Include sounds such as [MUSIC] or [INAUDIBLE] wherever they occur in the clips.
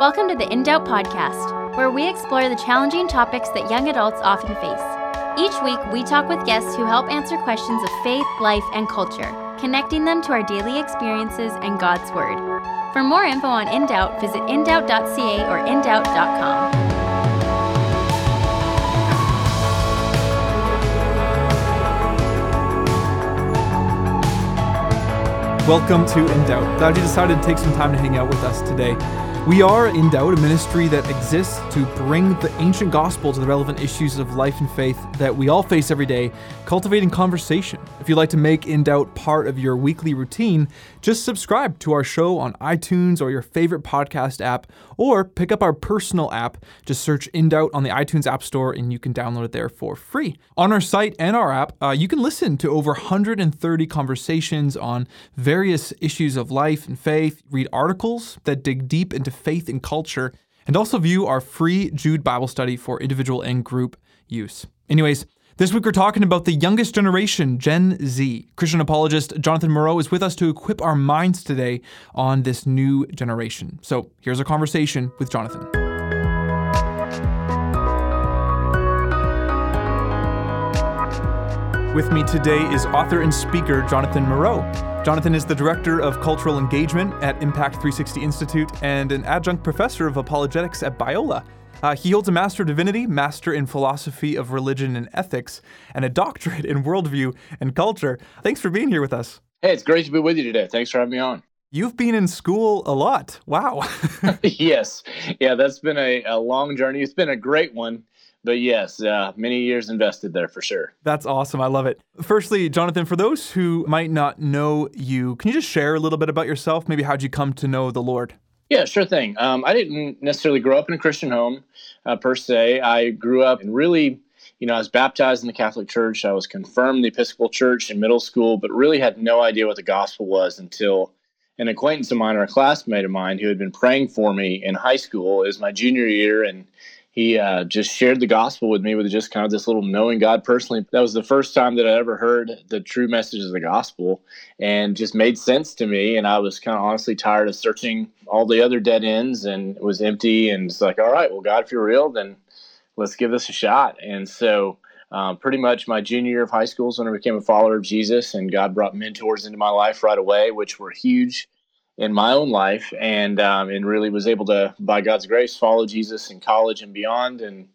Welcome to the In Doubt podcast, where we explore the challenging topics that young adults often face. Each week, we talk with guests who help answer questions of faith, life, and culture, connecting them to our daily experiences and God's Word. For more info on In Doubt, visit indoubt.ca or indoubt.com. Welcome to In Doubt. Glad you decided to take some time to hang out with us today. We are In Doubt, a ministry that exists to bring the ancient gospel to the relevant issues of life and faith that we all face every day, cultivating conversation. If you'd like to make In Doubt part of your weekly routine, just subscribe to our show on iTunes or your favorite podcast app, or pick up our personal app. Just search In Doubt on the iTunes App Store and you can download it there for free. On our site and our app, uh, you can listen to over 130 conversations on various issues of life and faith, read articles that dig deep into faith and culture, and also view our free Jude Bible study for individual and group use. Anyways, this week we're talking about the youngest generation, Gen Z. Christian apologist Jonathan Morrow is with us to equip our minds today on this new generation. So here's a conversation with Jonathan. With me today is author and speaker Jonathan Morrow. Jonathan is the Director of Cultural Engagement at Impact 360 Institute and an adjunct professor of apologetics at Biola. Uh, he holds a Master of Divinity, Master in Philosophy of Religion and Ethics, and a doctorate in Worldview and Culture. Thanks for being here with us. Hey, it's great to be with you today. Thanks for having me on. You've been in school a lot. Wow. [LAUGHS] [LAUGHS] yes. Yeah, that's been a, a long journey. It's been a great one but yes, uh, many years invested there for sure. That's awesome. I love it. Firstly, Jonathan, for those who might not know you, can you just share a little bit about yourself? Maybe how'd you come to know the Lord? Yeah, sure thing. Um, I didn't necessarily grow up in a Christian home uh, per se. I grew up and really, you know, I was baptized in the Catholic Church. I was confirmed in the Episcopal Church in middle school, but really had no idea what the gospel was until an acquaintance of mine or a classmate of mine who had been praying for me in high school is my junior year and he uh, just shared the gospel with me with just kind of this little knowing God personally. That was the first time that I ever heard the true message of the gospel and just made sense to me. And I was kind of honestly tired of searching all the other dead ends and it was empty. And it's like, all right, well, God, if you're real, then let's give this a shot. And so, um, pretty much my junior year of high school is when I became a follower of Jesus, and God brought mentors into my life right away, which were huge in my own life and um, and really was able to by God's grace follow Jesus in college and beyond and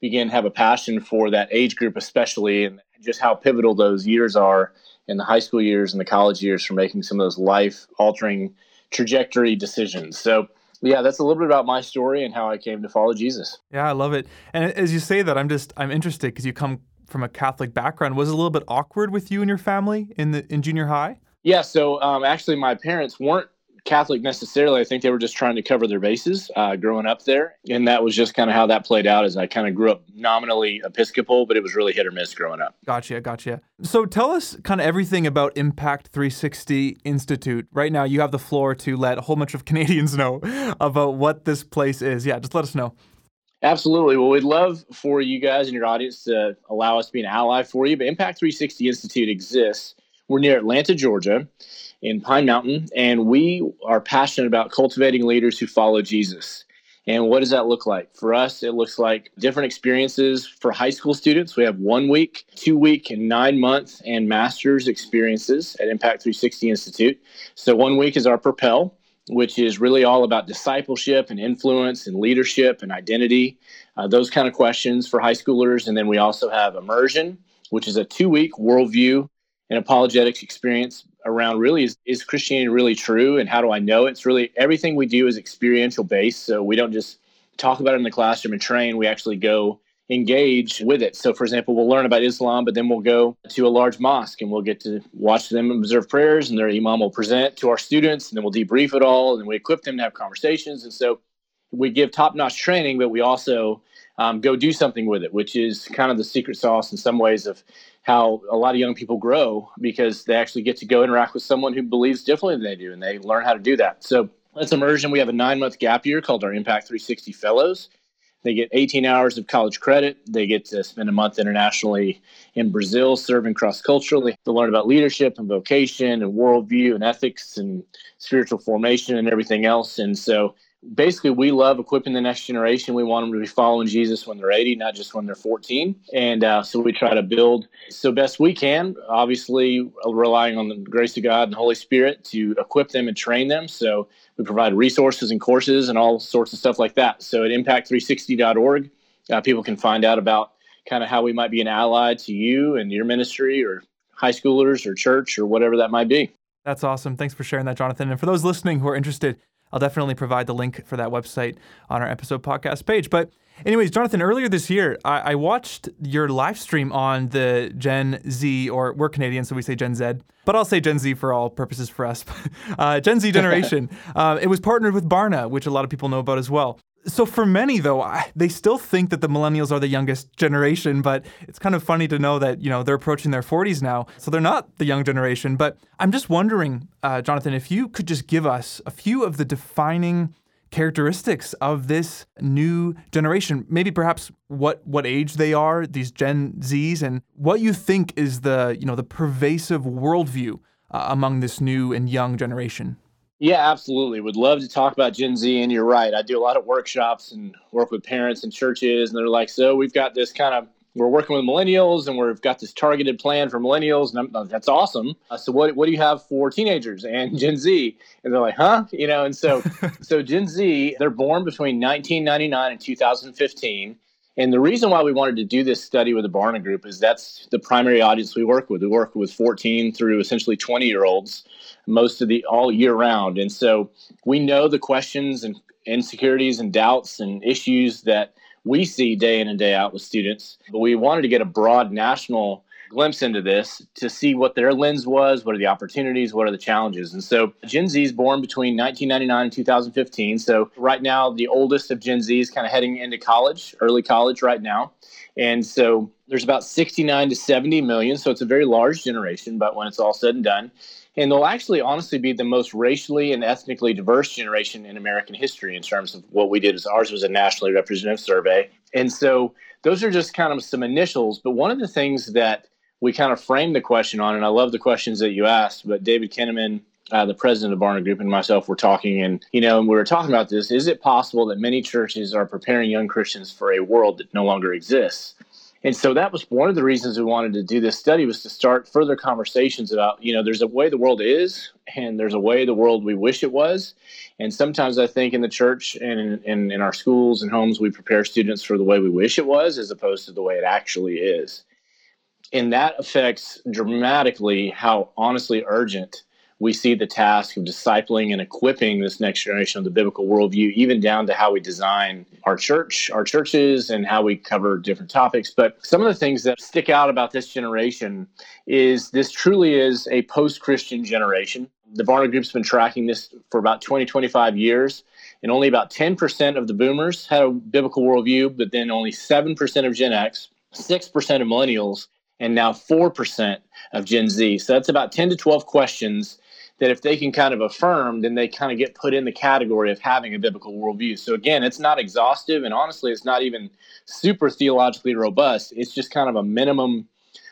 begin to have a passion for that age group especially and just how pivotal those years are in the high school years and the college years for making some of those life altering trajectory decisions. So yeah that's a little bit about my story and how I came to follow Jesus. Yeah I love it. And as you say that I'm just I'm interested because you come from a Catholic background. Was it a little bit awkward with you and your family in the in junior high? Yeah so um, actually my parents weren't Catholic necessarily. I think they were just trying to cover their bases uh, growing up there, and that was just kind of how that played out. As I kind of grew up nominally Episcopal, but it was really hit or miss growing up. Gotcha, gotcha. So tell us kind of everything about Impact 360 Institute. Right now, you have the floor to let a whole bunch of [LAUGHS] Canadians know about what this place is. Yeah, just let us know. Absolutely. Well, we'd love for you guys and your audience to allow us to be an ally for you. But Impact 360 Institute exists. We're near Atlanta, Georgia in Pine Mountain, and we are passionate about cultivating leaders who follow Jesus. And what does that look like? For us, it looks like different experiences for high school students. We have one week, two week, and nine month and master's experiences at Impact 360 Institute. So, one week is our Propel, which is really all about discipleship and influence and leadership and identity, uh, those kind of questions for high schoolers. And then we also have Immersion, which is a two week worldview and apologetics experience around really is, is Christianity really true and how do I know it's really everything we do is experiential based. So we don't just talk about it in the classroom and train, we actually go engage with it. So, for example, we'll learn about Islam, but then we'll go to a large mosque and we'll get to watch them observe prayers, and their imam will present to our students, and then we'll debrief it all, and we equip them to have conversations. And so, we give top notch training, but we also um, go do something with it, which is kind of the secret sauce in some ways of how a lot of young people grow because they actually get to go interact with someone who believes differently than they do and they learn how to do that. So that's immersion. We have a nine month gap year called our Impact 360 Fellows. They get 18 hours of college credit. They get to spend a month internationally in Brazil serving cross culturally to learn about leadership and vocation and worldview and ethics and spiritual formation and everything else. And so basically we love equipping the next generation. We want them to be following Jesus when they're 80, not just when they're 14. And uh, so we try to build so best we can, obviously relying on the grace of God and the Holy Spirit to equip them and train them. So we provide resources and courses and all sorts of stuff like that. So at impact360.org, uh, people can find out about kind of how we might be an ally to you and your ministry or high schoolers or church or whatever that might be. That's awesome. Thanks for sharing that, Jonathan. And for those listening who are interested, I'll definitely provide the link for that website on our episode podcast page. But, anyways, Jonathan, earlier this year, I, I watched your live stream on the Gen Z, or we're Canadian, so we say Gen Z, but I'll say Gen Z for all purposes for us. [LAUGHS] uh, Gen Z [LAUGHS] generation. uh, it was partnered with Barna, which a lot of people know about as well so for many though I, they still think that the millennials are the youngest generation but it's kind of funny to know that you know they're approaching their 40s now. So they're not the young generation but i'm just wondering uh, jonathan if you could just give us a few of the defining characteristics of this new generation. Maybe perhaps what what age they are these gen z's and what you think is the you know the pervasive worldview uh, among this new and young generation yeah, absolutely. Would love to talk about Gen Z. And you're right. I do a lot of workshops and work with parents and churches. And they're like, so we've got this kind of, we're working with millennials and we've got this targeted plan for millennials. And I'm, that's awesome. Uh, so what, what do you have for teenagers and Gen Z? And they're like, huh? You know, and so, [LAUGHS] so Gen Z, they're born between 1999 and 2015. And the reason why we wanted to do this study with the Barna Group is that's the primary audience we work with. We work with 14 through essentially 20 year olds most of the all year round. And so we know the questions and insecurities and doubts and issues that we see day in and day out with students. But we wanted to get a broad national glimpse into this to see what their lens was, what are the opportunities, what are the challenges. And so Gen Z is born between 1999 and 2015. So right now, the oldest of Gen Z is kind of heading into college, early college right now. And so there's about 69 to 70 million. So it's a very large generation, but when it's all said and done, and they'll actually honestly be the most racially and ethnically diverse generation in American history in terms of what we did as ours was a nationally representative survey. And so those are just kind of some initials. But one of the things that we kind of framed the question on, and I love the questions that you asked, but David Kinnaman, uh, the president of Barna Group, and myself were talking, and you know, and we were talking about this. Is it possible that many churches are preparing young Christians for a world that no longer exists? And so that was one of the reasons we wanted to do this study was to start further conversations about, you know, there's a way the world is and there's a way the world we wish it was. And sometimes I think in the church and in, in, in our schools and homes, we prepare students for the way we wish it was as opposed to the way it actually is. And that affects dramatically how honestly urgent we see the task of discipling and equipping this next generation of the biblical worldview, even down to how we design our church, our churches, and how we cover different topics. But some of the things that stick out about this generation is this truly is a post Christian generation. The Barna Group's been tracking this for about 20, 25 years, and only about 10% of the boomers had a biblical worldview, but then only 7% of Gen X, 6% of millennials, and now 4% of Gen Z. So that's about 10 to 12 questions that if they can kind of affirm, then they kind of get put in the category of having a biblical worldview. So again, it's not exhaustive, and honestly, it's not even super theologically robust. It's just kind of a minimum,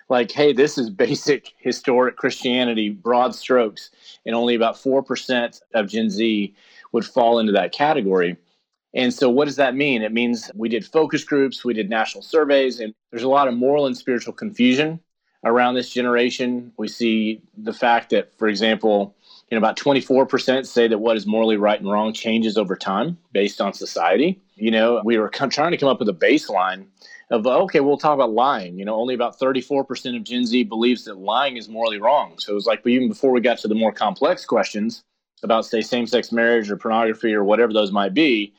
like, hey, this is basic historic Christianity, broad strokes, and only about four percent of Gen Z would fall into that category. And so, what does that mean? It means we did focus groups, we did national surveys, and there's a lot of moral and spiritual confusion around this generation. We see the fact that, for example, you know, about 24% say that what is morally right and wrong changes over time based on society. You know, we were trying to come up with a baseline of, oh, okay, we'll talk about lying. You know, only about 34% of Gen Z believes that lying is morally wrong. So it was like, but even before we got to the more complex questions about, say, same sex marriage or pornography or whatever those might be,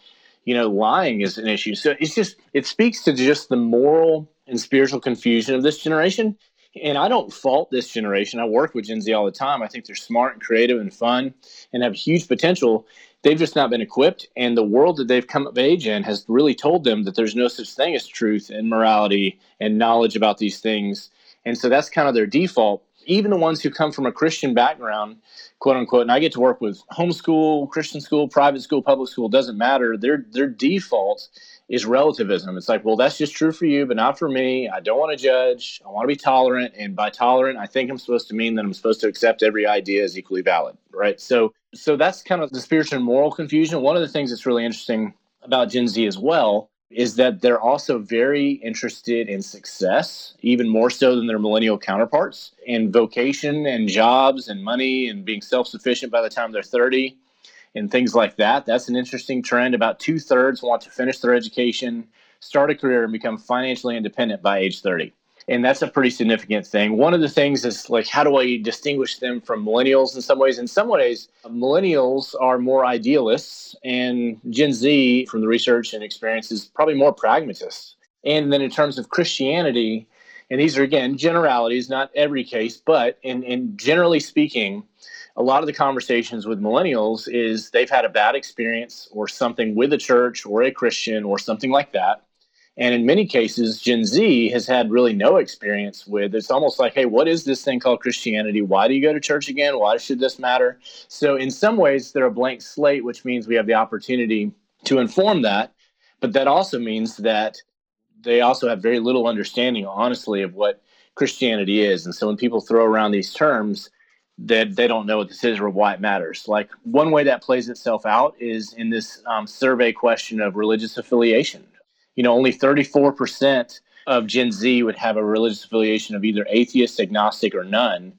you know, lying is an issue. So it's just, it speaks to just the moral and spiritual confusion of this generation and I don't fault this generation. I work with Gen Z all the time. I think they're smart and creative and fun and have huge potential. They've just not been equipped. And the world that they've come of age in has really told them that there's no such thing as truth and morality and knowledge about these things. And so that's kind of their default. Even the ones who come from a Christian background, quote unquote, and I get to work with homeschool, Christian school, private school, public school, doesn't matter. Their their default is relativism. It's like, well, that's just true for you, but not for me. I don't want to judge. I want to be tolerant. And by tolerant, I think I'm supposed to mean that I'm supposed to accept every idea as equally valid, right? So, so that's kind of the spiritual and moral confusion. One of the things that's really interesting about Gen Z as well is that they're also very interested in success, even more so than their millennial counterparts, in vocation and jobs and money and being self sufficient by the time they're 30 and things like that. That's an interesting trend. About two thirds want to finish their education, start a career, and become financially independent by age 30. And that's a pretty significant thing. One of the things is like, how do I distinguish them from millennials in some ways? In some ways, millennials are more idealists, and Gen Z, from the research and experience, is probably more pragmatists. And then in terms of Christianity, and these are again generalities, not every case, but in, in generally speaking, a lot of the conversations with millennials is they've had a bad experience or something with a church or a Christian or something like that. And in many cases, Gen Z has had really no experience with. It's almost like, hey, what is this thing called Christianity? Why do you go to church again? Why should this matter? So, in some ways, they're a blank slate, which means we have the opportunity to inform that. But that also means that they also have very little understanding, honestly, of what Christianity is. And so, when people throw around these terms, that they don't know what this is or why it matters. Like one way that plays itself out is in this um, survey question of religious affiliation. You know, only 34% of Gen Z would have a religious affiliation of either atheist, agnostic, or none.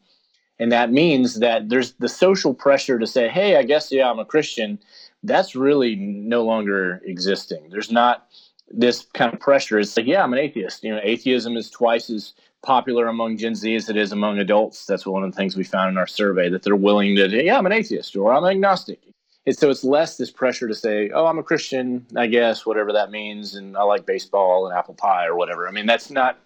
And that means that there's the social pressure to say, hey, I guess, yeah, I'm a Christian. That's really no longer existing. There's not this kind of pressure. It's like, yeah, I'm an atheist. You know, atheism is twice as popular among Gen Z as it is among adults. That's one of the things we found in our survey that they're willing to, yeah, I'm an atheist or I'm agnostic. And so it's less this pressure to say, oh, I'm a Christian, I guess, whatever that means, and I like baseball and apple pie or whatever. I mean, that's not,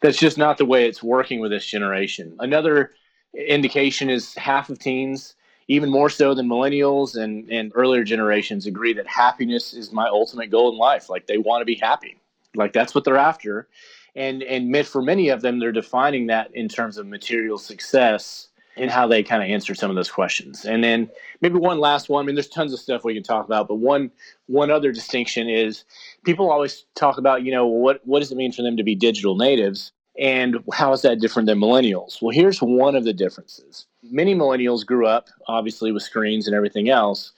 that's just not the way it's working with this generation. Another indication is half of teens, even more so than millennials and, and earlier generations, agree that happiness is my ultimate goal in life. Like they want to be happy. Like that's what they're after and and for many of them they're defining that in terms of material success and how they kind of answer some of those questions. And then maybe one last one i mean there's tons of stuff we can talk about but one one other distinction is people always talk about you know what what does it mean for them to be digital natives and how is that different than millennials? Well here's one of the differences. Many millennials grew up obviously with screens and everything else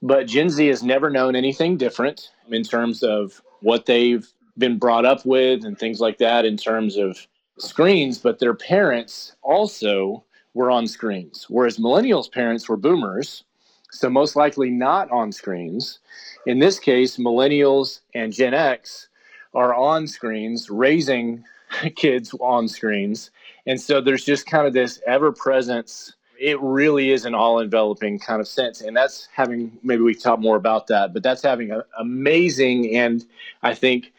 but gen z has never known anything different in terms of what they've been brought up with and things like that in terms of screens, but their parents also were on screens, whereas millennials' parents were boomers, so most likely not on screens. In this case, millennials and Gen X are on screens, raising [LAUGHS] kids on screens. And so there's just kind of this ever presence. It really is an all enveloping kind of sense. And that's having, maybe we talk more about that, but that's having an amazing and I think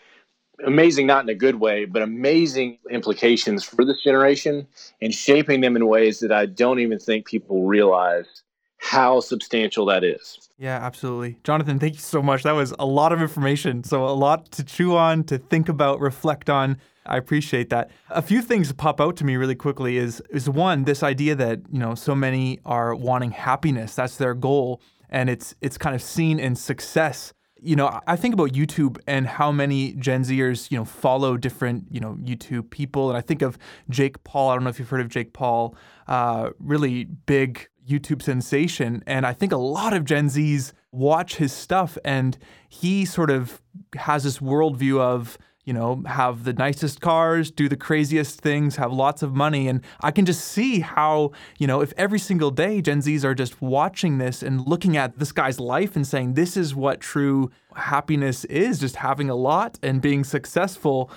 amazing, not in a good way, but amazing implications for this generation and shaping them in ways that I don't even think people realize how substantial that is. Yeah, absolutely. Jonathan, thank you so much. That was a lot of information. So, a lot to chew on, to think about, reflect on. I appreciate that. A few things pop out to me really quickly is is one, this idea that, you know, so many are wanting happiness. That's their goal. And it's it's kind of seen in success you know, I think about YouTube and how many Gen Zers, you know, follow different, you know, YouTube people. And I think of Jake Paul. I don't know if you've heard of Jake Paul, uh, really big YouTube sensation. And I think a lot of Gen Zs watch his stuff and he sort of has this worldview of, you know, have the nicest cars, do the craziest things, have lots of money. And I can just see how, you know, if every single day Gen Zs are just watching this and looking at this guy's life and saying, this is what true happiness is, just having a lot and being successful,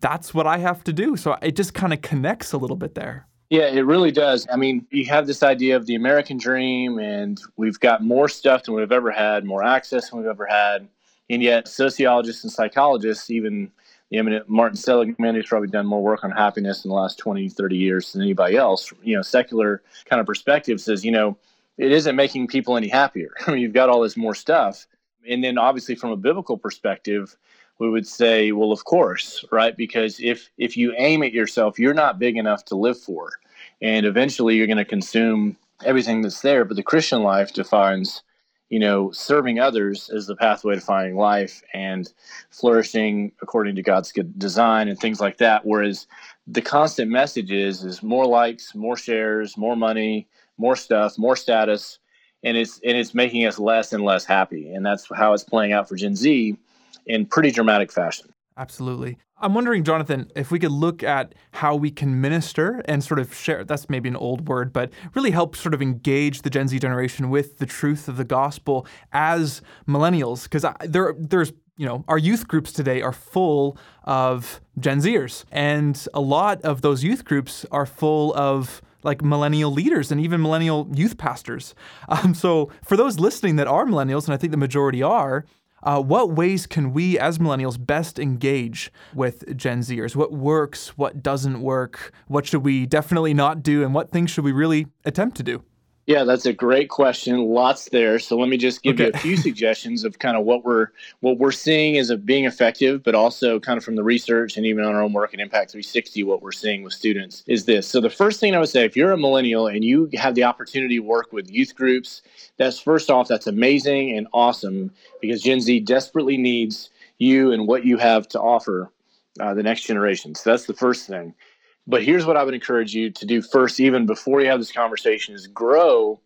that's what I have to do. So it just kind of connects a little bit there. Yeah, it really does. I mean, you have this idea of the American dream, and we've got more stuff than we've ever had, more access than we've ever had. And yet, sociologists and psychologists, even the mean, Martin Seligman, who's probably done more work on happiness in the last 20, 30 years than anybody else, you know, secular kind of perspective says, you know, it isn't making people any happier. [LAUGHS] I mean, you've got all this more stuff. And then obviously from a biblical perspective, we would say, well, of course, right? Because if if you aim at yourself, you're not big enough to live for. And eventually you're going to consume everything that's there. But the Christian life defines you know, serving others is the pathway to finding life and flourishing according to God's good design and things like that. Whereas the constant message is is more likes, more shares, more money, more stuff, more status, and it's and it's making us less and less happy. And that's how it's playing out for Gen Z in pretty dramatic fashion. Absolutely. I'm wondering, Jonathan, if we could look at how we can minister and sort of share, that's maybe an old word, but really help sort of engage the Gen Z generation with the truth of the gospel as millennials. Because there, there's, you know, our youth groups today are full of Gen Zers. And a lot of those youth groups are full of like millennial leaders and even millennial youth pastors. [LAUGHS] Um, so for those listening that are millennials, and I think the majority are, uh, what ways can we as millennials best engage with Gen Zers? What works? What doesn't work? What should we definitely not do? And what things should we really attempt to do? Yeah, that's a great question. Lots there. So let me just give okay. you a few suggestions of kind of what we're what we're seeing as of being effective, but also kind of from the research and even on our own work at Impact 360, what we're seeing with students is this. So the first thing I would say, if you're a millennial and you have the opportunity to work with youth groups, that's first off, that's amazing and awesome because Gen Z desperately needs you and what you have to offer uh, the next generation. So that's the first thing. But here's what I would encourage you to do first, even before you have this conversation, is grow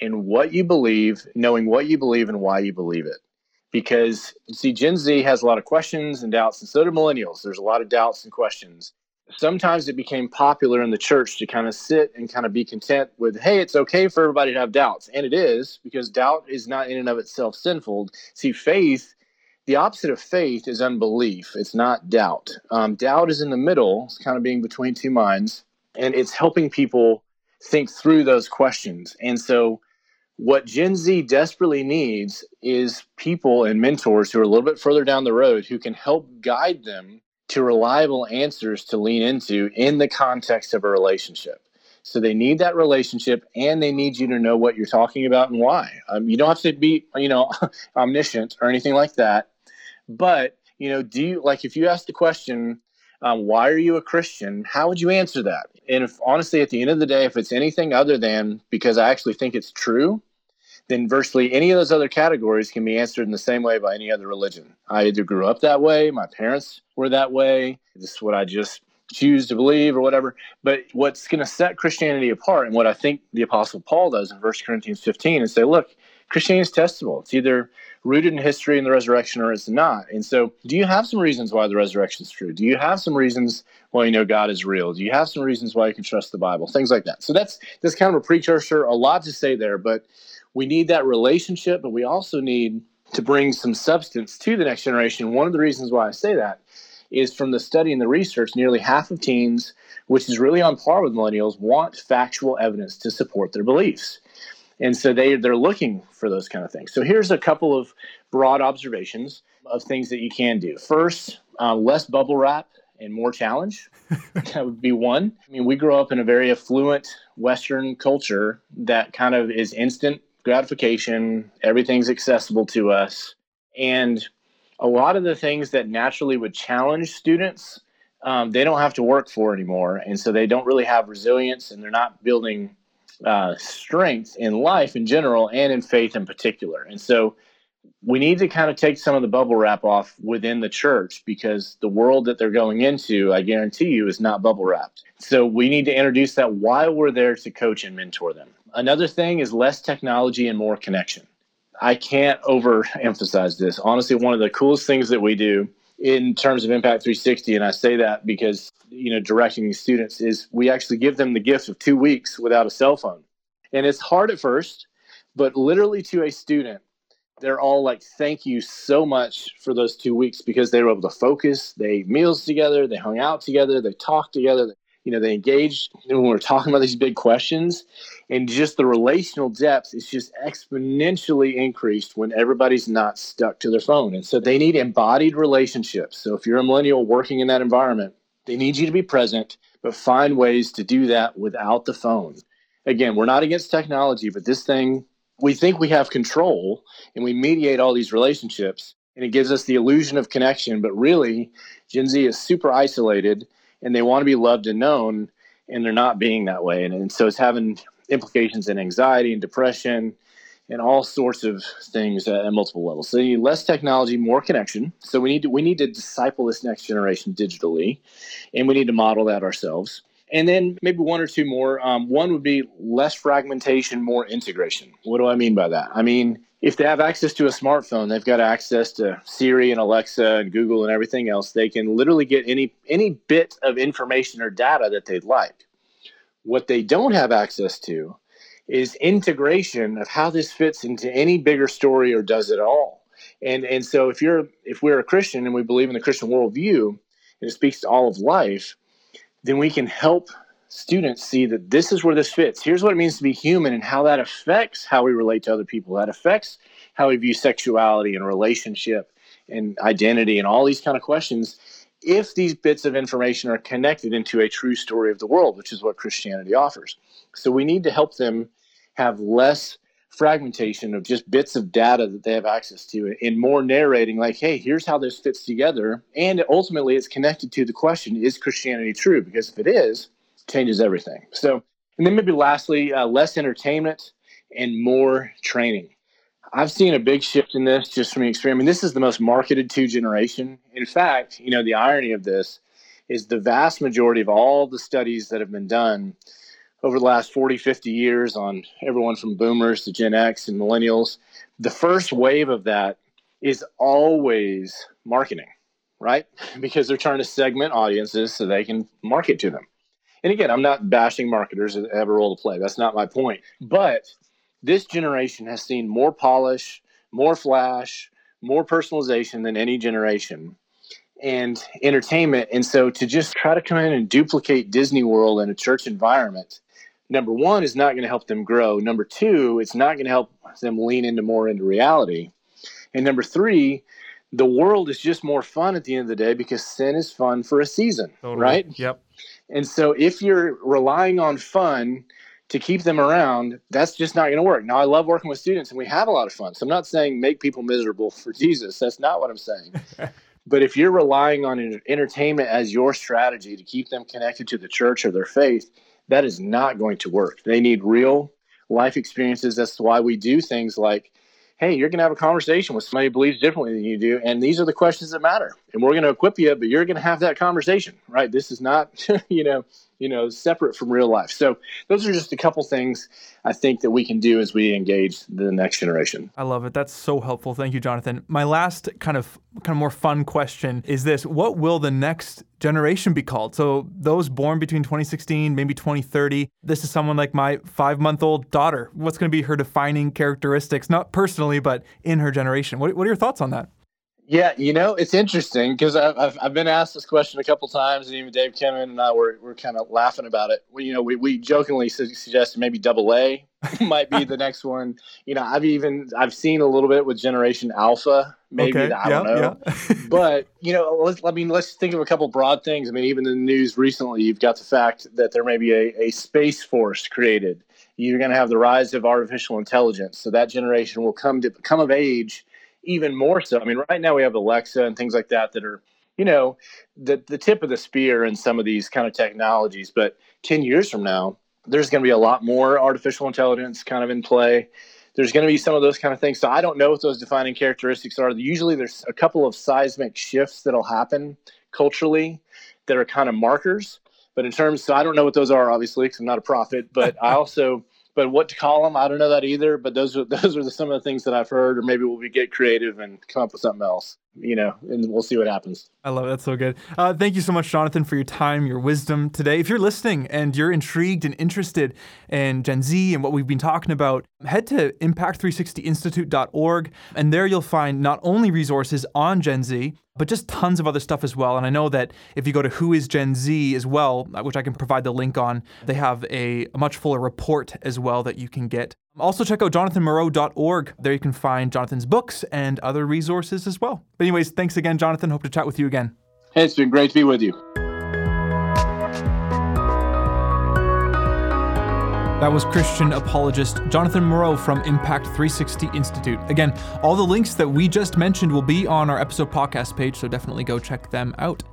in what you believe, knowing what you believe and why you believe it. Because see, Gen Z has a lot of questions and doubts, and so do millennials. There's a lot of doubts and questions. Sometimes it became popular in the church to kind of sit and kind of be content with, hey, it's okay for everybody to have doubts. And it is, because doubt is not in and of itself sinful. See, faith the opposite of faith is unbelief. It's not doubt. Um, doubt is in the middle, it's kind of being between two minds, and it's helping people think through those questions. And so, what Gen Z desperately needs is people and mentors who are a little bit further down the road who can help guide them to reliable answers to lean into in the context of a relationship. So they need that relationship, and they need you to know what you're talking about and why. Um, you don't have to be, you know, [LAUGHS] omniscient or anything like that. But, you know, do you like if you ask the question, um, why are you a Christian? How would you answer that? And if honestly, at the end of the day, if it's anything other than because I actually think it's true, then virtually any of those other categories can be answered in the same way by any other religion. I either grew up that way, my parents were that way, this is what I just choose to believe or whatever. But what's going to set Christianity apart, and what I think the Apostle Paul does in 1 Corinthians 15, is say, look, Christianity is testable. It's either rooted in history and the resurrection or it's not. And so, do you have some reasons why the resurrection is true? Do you have some reasons why you know God is real? Do you have some reasons why you can trust the Bible? Things like that. So that's that's kind of a precursor. A lot to say there, but we need that relationship, but we also need to bring some substance to the next generation. One of the reasons why I say that is from the study and the research, nearly half of teens, which is really on par with millennials, want factual evidence to support their beliefs and so they they're looking for those kind of things. So here's a couple of broad observations of things that you can do. First, uh, less bubble wrap and more challenge. [LAUGHS] that would be one. I mean, we grow up in a very affluent Western culture that kind of is instant gratification. Everything's accessible to us, and a lot of the things that naturally would challenge students. Um, they don't have to work for anymore, and so they don't really have resilience, and they're not building uh, strength in life in general and in faith in particular. And so we need to kind of take some of the bubble wrap off within the church because the world that they're going into, I guarantee you, is not bubble wrapped. So we need to introduce that while we're there to coach and mentor them. Another thing is less technology and more connection. I can't overemphasize this. Honestly, one of the coolest things that we do in terms of Impact 360, and I say that because you know directing these students is we actually give them the gift of two weeks without a cell phone, and it's hard at first, but literally to a student, they're all like, "Thank you so much for those two weeks because they were able to focus. They ate meals together, they hung out together, they talked together, you know, they engaged when we are talking about these big questions, and just the relational depth is just exponentially increased when everybody's not stuck to their phone. And so they need embodied relationships. So if you're a millennial working in that environment, they need you to be present, but find ways to do that without the phone. Again, we're not against technology, but this thing, we think we have control and we mediate all these relationships and it gives us the illusion of connection, but really, Gen Z is super isolated and they want to be loved and known and they're not being that way. And, and so it's having implications in anxiety and depression and all sorts of things at, multiple levels. So you need less technology, more connection. So we need to we need to disciple this next generation digitally, and we need to model that ourselves. And then maybe one or two more. Um, one would be less fragmentation, more integration. What do I mean by that? I mean if they have access to a smartphone, they've got access to Siri and Alexa and Google and everything else. They can literally get any any bit of information or data that they'd like. What they don't have access to is integration of how this fits into any bigger story or does it all. And and so if you're if we're a Christian and we believe in the Christian worldview and it speaks to all of life, then we can help students see that this is where this fits. Here's what it means to be human and how that affects how we relate to other people. That affects how we view sexuality and relationship and identity and all these kind of questions. If these bits of information are connected into a true story of the world, which is what Christianity offers. So we need to help them have less fragmentation of just bits of data that they have access to and more narrating like hey here's how this fits together and ultimately it's connected to the question is christianity true because if it is it changes everything. So, and then maybe lastly, uh, less entertainment and more training. I've seen a big shift in this just from the experience. I mean, this is the most marketed to generation. In fact, you know, the irony of this is the vast majority of all the studies that have been done over the last 40, 50 years on everyone from boomers to Gen X and millennials, the first wave of that is always marketing, right? [LAUGHS] Because they're trying to segment audiences so they can market to them. And again, I'm not bashing marketers that have a role to play. That's not my point. But this generation has seen more polish, more flash, more personalization than any generation and entertainment. And so to just try to come in and duplicate Disney World in a church environment, number one, is not going to help them grow. Number two, it's not going to help them lean into more into reality. And number three, the world is just more fun at the end of the day because sin is fun for a season, totally. right? Yep. And so if you're relying on fun to keep them around, that's just not going to work. Now, I love working with students and we have a lot of fun. So I'm not saying make people miserable for [LAUGHS] Jesus. That's not what I'm saying. [LAUGHS] but if you're relying on entertainment as your strategy to keep them connected to the church or their faith, that is not going to work. They need real life experiences. That's why we do things like hey, you're going to have a conversation with somebody who believes differently than you do. And these are the questions that matter. And we're going to equip you, but you're going to have that conversation, right? This is not, [LAUGHS] you know, you know, separate from real life. So those are just a couple things I think that we can do as we engage the next generation. I love it. That's so helpful. Thank you, Jonathan. My last kind of kind of more fun question is this: What will the next generation be called? So those born between 2016, maybe 2030. This is someone like my five-month-old daughter. What's going to be her defining characteristics, not personally, but in her generation? What, what are your thoughts on that? Yeah, you know, it's interesting because I've, I've been asked this question a couple times, and even Dave Kinnaman and I were, were kind of laughing about it. We, you know, we, we jokingly su- suggested maybe double A [LAUGHS] might be the next one. You know, I've even I've seen a little bit with Generation Alpha, maybe okay. I don't know. Yeah. [LAUGHS] but you know, let's I mean, let's think of a couple broad things. I mean, even in the news recently, you've got the fact that there may be a, a space force created. You're going to have the rise of artificial intelligence, so that generation will come to come of age even more so. I mean, right now we have Alexa and things like that that are, you know, the the tip of the spear in some of these kind of technologies. But ten years from now, there's going to be a lot more artificial intelligence kind of in play. There's going to be some of those kind of things. So I don't know what those defining characteristics are. Usually, there's a couple of seismic shifts that'll happen culturally that are kind of markers. But in terms, so I don't know what those are, obviously, because I'm not a prophet. But I [LAUGHS] also but what to call them, I don't know that either. But those are [LAUGHS] those are the, some of the things that I've heard, or maybe we'll be, get creative and come up with something else, you know, and we'll see what happens. I love it. That's so good. Uh, thank you so much, Jonathan, for your time, your wisdom today. If you're listening and you're intrigued and interested in Gen Z and what we've been talking about, head to impact360institute.org, and there you'll find not only resources on Gen Z, but just tons of other stuff as well. And I know that if you go to Who is Gen Z as well, uh, which I can provide the link on, they have a, a much fuller report as well that you can get. Also, check out jonathanmorrow.org. There you can find Jonathan's books and other resources as well. But, anyways, thanks again, Jonathan. Hope to chat with you again. Hey, it's been great to be with you. That was Christian apologist Jonathan Morrow from Impact 360 Institute. Again, all the links that we just mentioned will be on our episode podcast page, so definitely go check them out.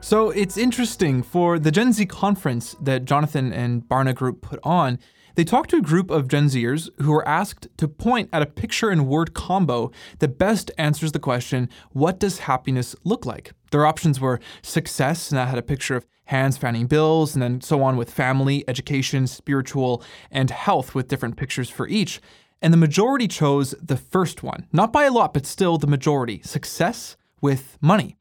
So it's interesting for the Gen Z conference that Jonathan and Barna Group put on. They talked to a group of Gen Zers who were asked to point at a picture and word combo that best answers the question, What does happiness look like? Their options were success, and that had a picture of hands fanning bills, and then so on with family, education, spiritual, and health with different pictures for each. And the majority chose the first one. Not by a lot, but still the majority success with money.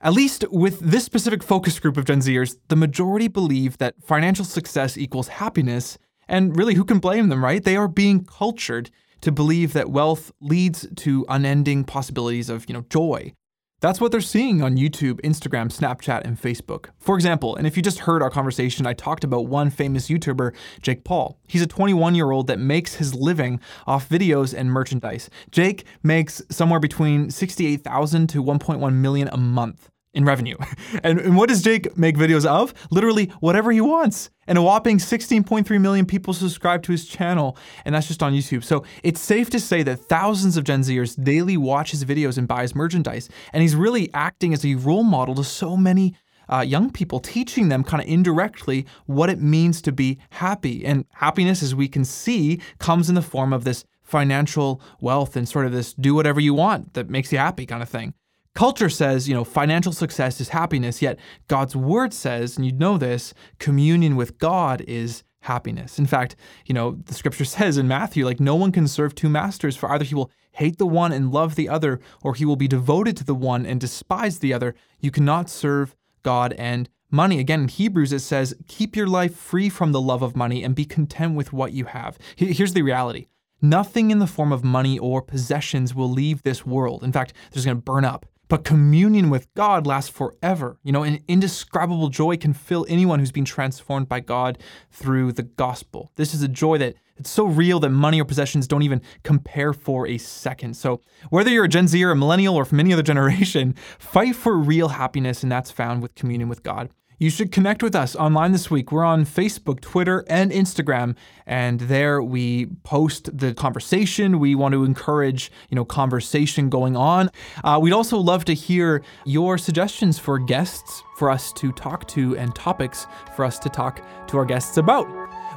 At least with this specific focus group of Gen Zers, the majority believe that financial success equals happiness. And really, who can blame them, right? They are being cultured to believe that wealth leads to unending possibilities of, you know, joy. That's what they're seeing on YouTube, Instagram, Snapchat, and Facebook. For example, and if you just heard our conversation, I talked about one famous YouTuber, Jake Paul. He's a 21 year old that makes his living off videos and merchandise. Jake makes somewhere between 68,000 to 1.1 million a month in revenue. [LAUGHS] And, and what does Jake make videos of? Literally whatever he wants. And a whopping 16.3 million people subscribe to his channel, and that's just on YouTube. So it's safe to say that thousands of Gen Zers daily watch his videos and buy his merchandise. And he's really acting as a role model to so many uh, young people, teaching them kind of indirectly what it means to be happy. And happiness, as we can see, comes in the form of this financial wealth and sort of this do whatever you want that makes you happy kind of thing. Culture says, you know, financial success is happiness, yet God's word says, and you know this, communion with God is happiness. In fact, you know, the scripture [LAUGHS] says in Matthew, like, no one can serve two masters, for either he will hate the one and love the other, or he will be devoted to the one and despise the other. You cannot serve God and money. Again, in Hebrews, it says, keep your life free from the love of money and be content with what you have. Here's the reality nothing in the form of money or possessions will leave this world. In fact, they're just going to burn up. But communion with God lasts forever. You know, an indescribable joy can fill anyone who's been transformed by God through the gospel. This is a joy that it's so real that money or possessions don't even compare for a second. So, whether you're a Gen Z or a millennial or from any other [LAUGHS] generation, fight for real happiness, and that's found with communion with God you should connect with us online this week. We're on Facebook, Twitter, and Instagram, and there we post the conversation. We want to encourage, you know, conversation going on. Uh, we'd also love to hear your suggestions for guests for us to talk to and topics for us to talk to our guests about.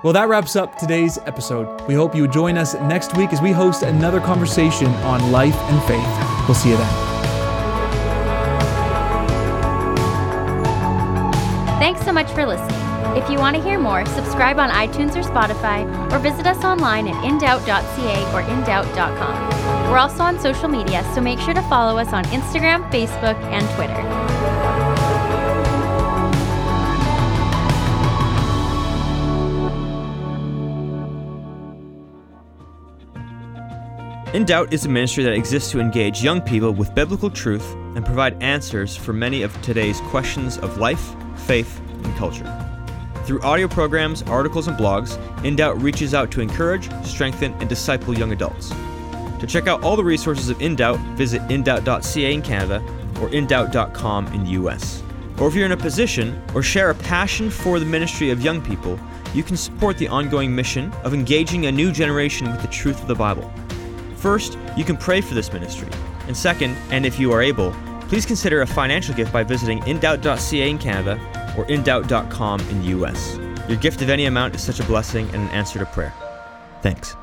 Well, that wraps up today's episode. We hope you join us next week as we host another conversation on life and faith. We'll see you then. If you want to hear more, subscribe on iTunes or Spotify, or visit us online at indoubt.ca or indoubt.com. We're also on social media, so make sure to follow us on Instagram, Facebook, and Twitter. In Doubt is a ministry that exists to engage young people with biblical truth and provide answers for many of today's questions of life faith, and culture. Through audio programs, articles, and blogs, In Doubt reaches out to encourage, strengthen, and disciple young adults. To check out all the resources of In Doubt, visit indoubt.ca in Canada or indoubt.com in the US. Or if you're in a position or share a passion for the ministry of young people, you can support the ongoing mission of engaging a new generation with the truth of the Bible. First, you can pray for this ministry. And second, and if you are able, please consider a financial gift by visiting indoubt.ca in Canada or indoubt.com in the US. Your gift of any amount is such a blessing and an answer to prayer. Thanks.